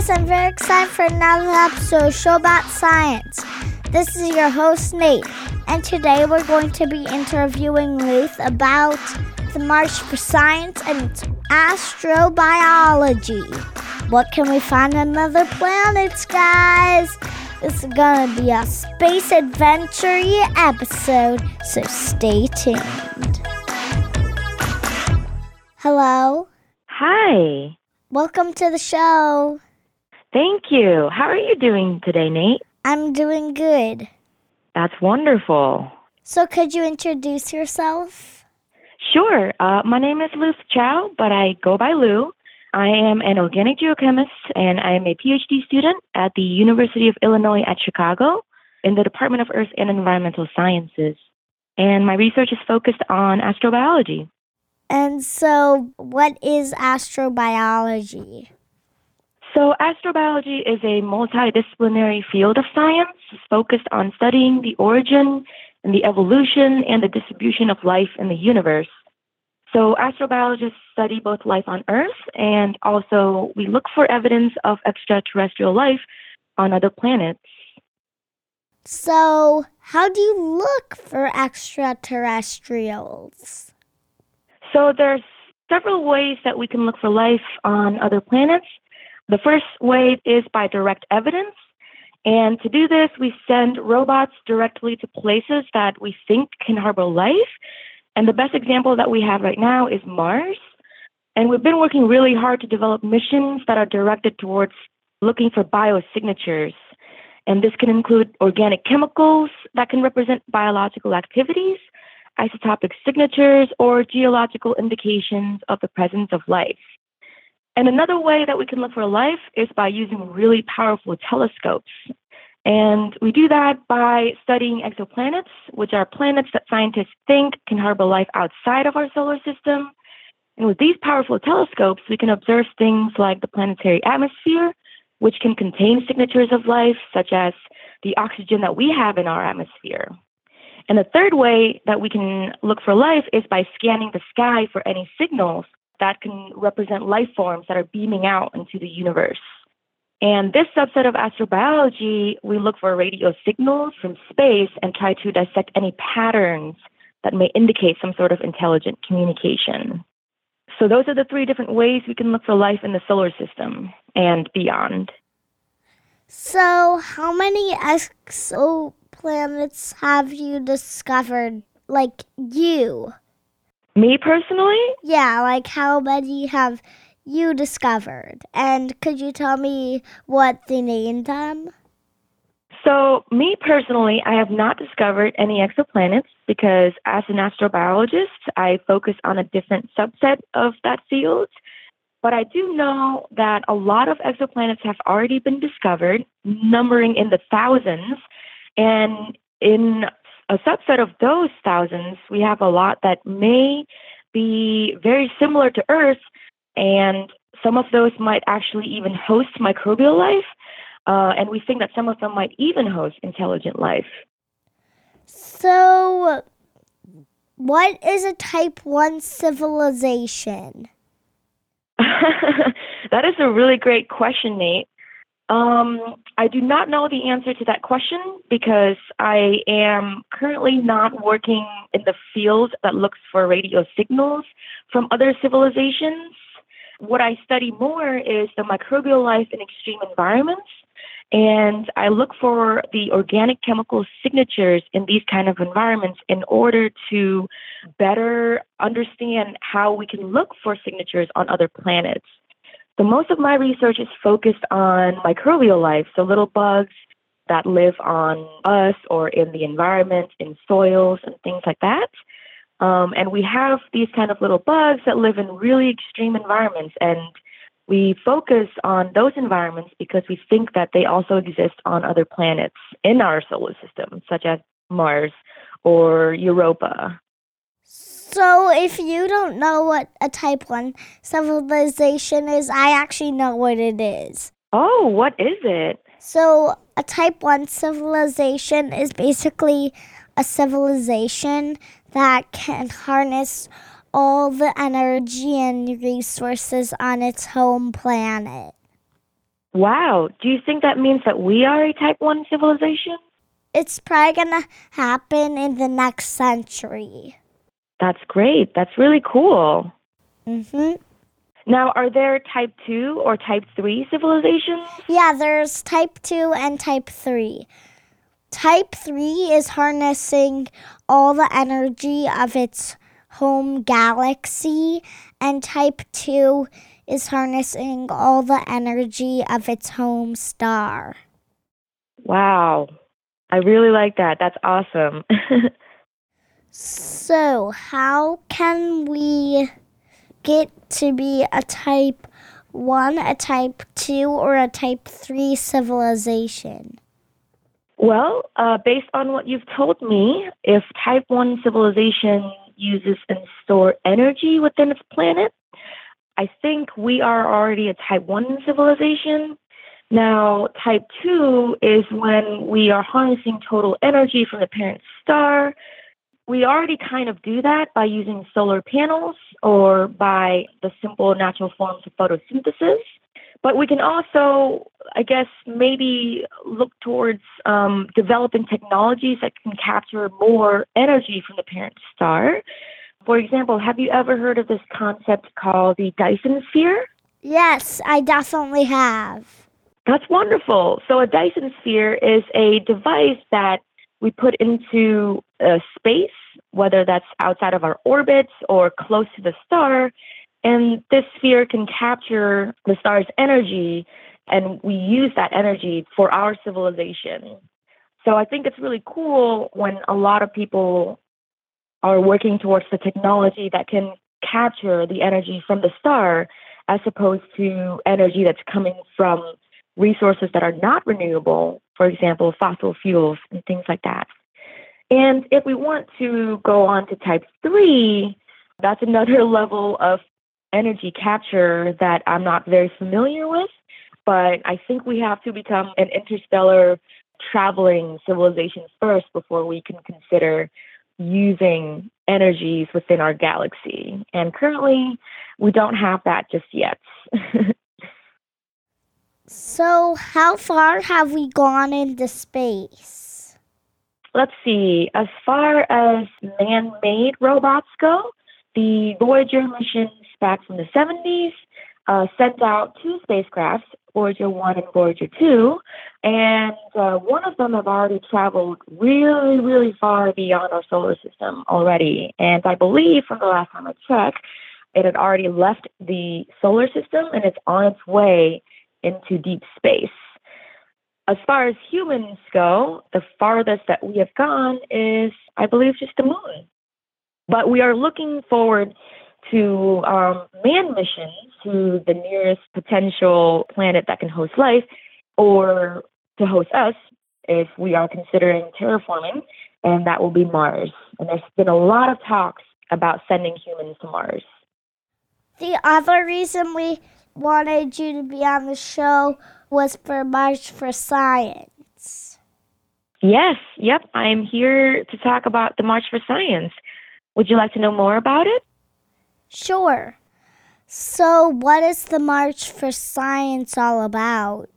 guys, I'm very excited for another episode of Show About Science. This is your host, Nate, and today we're going to be interviewing Ruth about the March for Science and astrobiology. What can we find on other planets, guys? This is gonna be a space adventure episode, so stay tuned. Hello, Hi. welcome to the show. Thank you. How are you doing today, Nate? I'm doing good. That's wonderful. So, could you introduce yourself? Sure. Uh, my name is Luoth Chou, but I go by Lou. I am an organic geochemist and I am a PhD student at the University of Illinois at Chicago in the Department of Earth and Environmental Sciences. And my research is focused on astrobiology. And so, what is astrobiology? So, astrobiology is a multidisciplinary field of science focused on studying the origin and the evolution and the distribution of life in the universe. So, astrobiologists study both life on Earth and also we look for evidence of extraterrestrial life on other planets. So, how do you look for extraterrestrials? So, there's several ways that we can look for life on other planets. The first way is by direct evidence. And to do this, we send robots directly to places that we think can harbor life. And the best example that we have right now is Mars. And we've been working really hard to develop missions that are directed towards looking for biosignatures. And this can include organic chemicals that can represent biological activities, isotopic signatures, or geological indications of the presence of life. And another way that we can look for life is by using really powerful telescopes. And we do that by studying exoplanets, which are planets that scientists think can harbor life outside of our solar system. And with these powerful telescopes, we can observe things like the planetary atmosphere, which can contain signatures of life, such as the oxygen that we have in our atmosphere. And the third way that we can look for life is by scanning the sky for any signals that can represent life forms that are beaming out into the universe. And this subset of astrobiology, we look for radio signals from space and try to dissect any patterns that may indicate some sort of intelligent communication. So, those are the three different ways we can look for life in the solar system and beyond. So, how many exoplanets have you discovered? Like you? Me personally, Yeah, like how many have you discovered? And could you tell me what they named them? So, me personally, I have not discovered any exoplanets because, as an astrobiologist, I focus on a different subset of that field. But I do know that a lot of exoplanets have already been discovered, numbering in the thousands. And in a subset of those thousands, we have a lot that may be very similar to Earth, and some of those might actually even host microbial life. Uh, and we think that some of them might even host intelligent life. So, what is a type 1 civilization? that is a really great question, Nate. Um, I do not know the answer to that question because I am currently not working in the field that looks for radio signals from other civilizations. What I study more is the microbial life in extreme environments. And I look for the organic chemical signatures in these kind of environments in order to better understand how we can look for signatures on other planets. So most of my research is focused on microbial life, so little bugs that live on us or in the environment, in soils and things like that. Um, and we have these kind of little bugs that live in really extreme environments, and we focus on those environments because we think that they also exist on other planets in our solar system, such as Mars or Europa. So, if you don't know what a type 1 civilization is, I actually know what it is. Oh, what is it? So, a type 1 civilization is basically a civilization that can harness all the energy and resources on its home planet. Wow. Do you think that means that we are a type 1 civilization? It's probably going to happen in the next century. That's great. That's really cool. Mhm. Now, are there type 2 or type 3 civilizations? Yeah, there's type 2 and type 3. Type 3 is harnessing all the energy of its home galaxy, and type 2 is harnessing all the energy of its home star. Wow. I really like that. That's awesome. So, how can we get to be a type 1, a type 2, or a type 3 civilization? well, uh, based on what you've told me, if type 1 civilization uses and store energy within its planet, I think we are already a type 1 civilization. Now, type 2 is when we are harnessing total energy from the parent star. We already kind of do that by using solar panels or by the simple natural forms of photosynthesis. But we can also, I guess, maybe look towards um, developing technologies that can capture more energy from the parent star. For example, have you ever heard of this concept called the Dyson sphere? Yes, I definitely have. That's wonderful. So, a Dyson sphere is a device that we put into space, whether that's outside of our orbits or close to the star. And this sphere can capture the star's energy, and we use that energy for our civilization. So, I think it's really cool when a lot of people are working towards the technology that can capture the energy from the star as opposed to energy that's coming from resources that are not renewable, for example, fossil fuels and things like that. And if we want to go on to type three, that's another level of energy capture that I'm not very familiar with, but I think we have to become an interstellar traveling civilization first before we can consider using energies within our galaxy. And currently, we don't have that just yet. So, how far have we gone into space? Let's see, as far as man made robots go, the Voyager missions back from the 70s uh, sent out two spacecrafts, Voyager 1 and Voyager 2, and uh, one of them have already traveled really, really far beyond our solar system already. And I believe from the last time I checked, it had already left the solar system and it's on its way into deep space. As far as humans go, the farthest that we have gone is, I believe, just the moon. But we are looking forward to um, manned missions to the nearest potential planet that can host life or to host us if we are considering terraforming, and that will be Mars. And there's been a lot of talks about sending humans to Mars. The other reason we wanted you to be on the show was for March for Science. Yes, yep, I'm here to talk about the March for Science. Would you like to know more about it? Sure. So, what is the March for Science all about?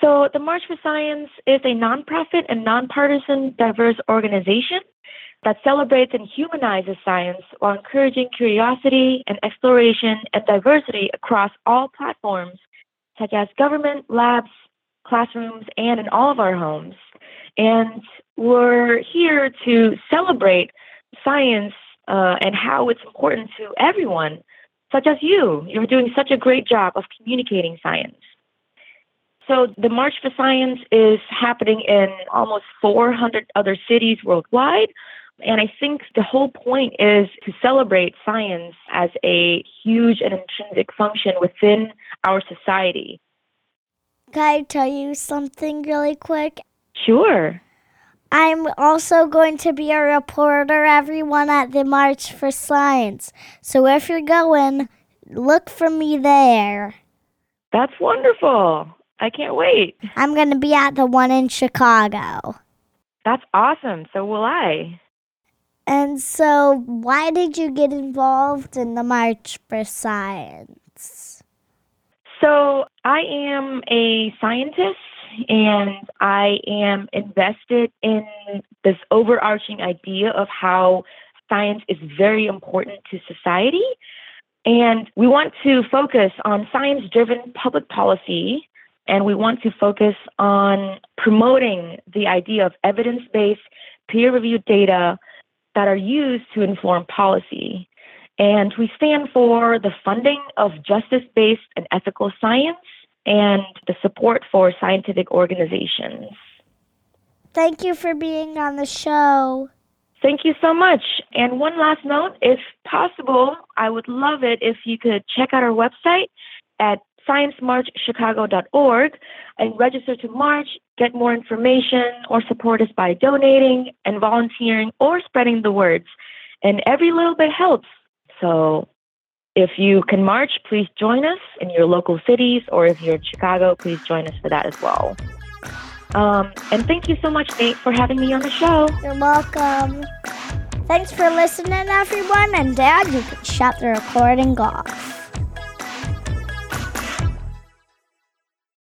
So, the March for Science is a nonprofit and nonpartisan diverse organization that celebrates and humanizes science while encouraging curiosity and exploration and diversity across all platforms, such as government, labs, classrooms, and in all of our homes. And we're here to celebrate science uh, and how it's important to everyone, such as you. You're doing such a great job of communicating science. So, the March for Science is happening in almost 400 other cities worldwide. And I think the whole point is to celebrate science as a huge and intrinsic function within our society. Can I tell you something really quick? Sure. I'm also going to be a reporter, everyone, at the March for Science. So if you're going, look for me there. That's wonderful. I can't wait. I'm going to be at the one in Chicago. That's awesome. So will I. And so, why did you get involved in the March for Science? So, I am a scientist and I am invested in this overarching idea of how science is very important to society. And we want to focus on science driven public policy and we want to focus on promoting the idea of evidence based, peer reviewed data that are used to inform policy. And we stand for the funding of justice based and ethical science and the support for scientific organizations. Thank you for being on the show. Thank you so much. And one last note if possible, I would love it if you could check out our website at sciencemarchchicago.org and register to march, get more information, or support us by donating and volunteering or spreading the words. And every little bit helps. So if you can march, please join us in your local cities, or if you're in Chicago, please join us for that as well. Um, and thank you so much, Nate, for having me on the show. You're welcome. Thanks for listening, everyone. And Dad, you can shut the recording off.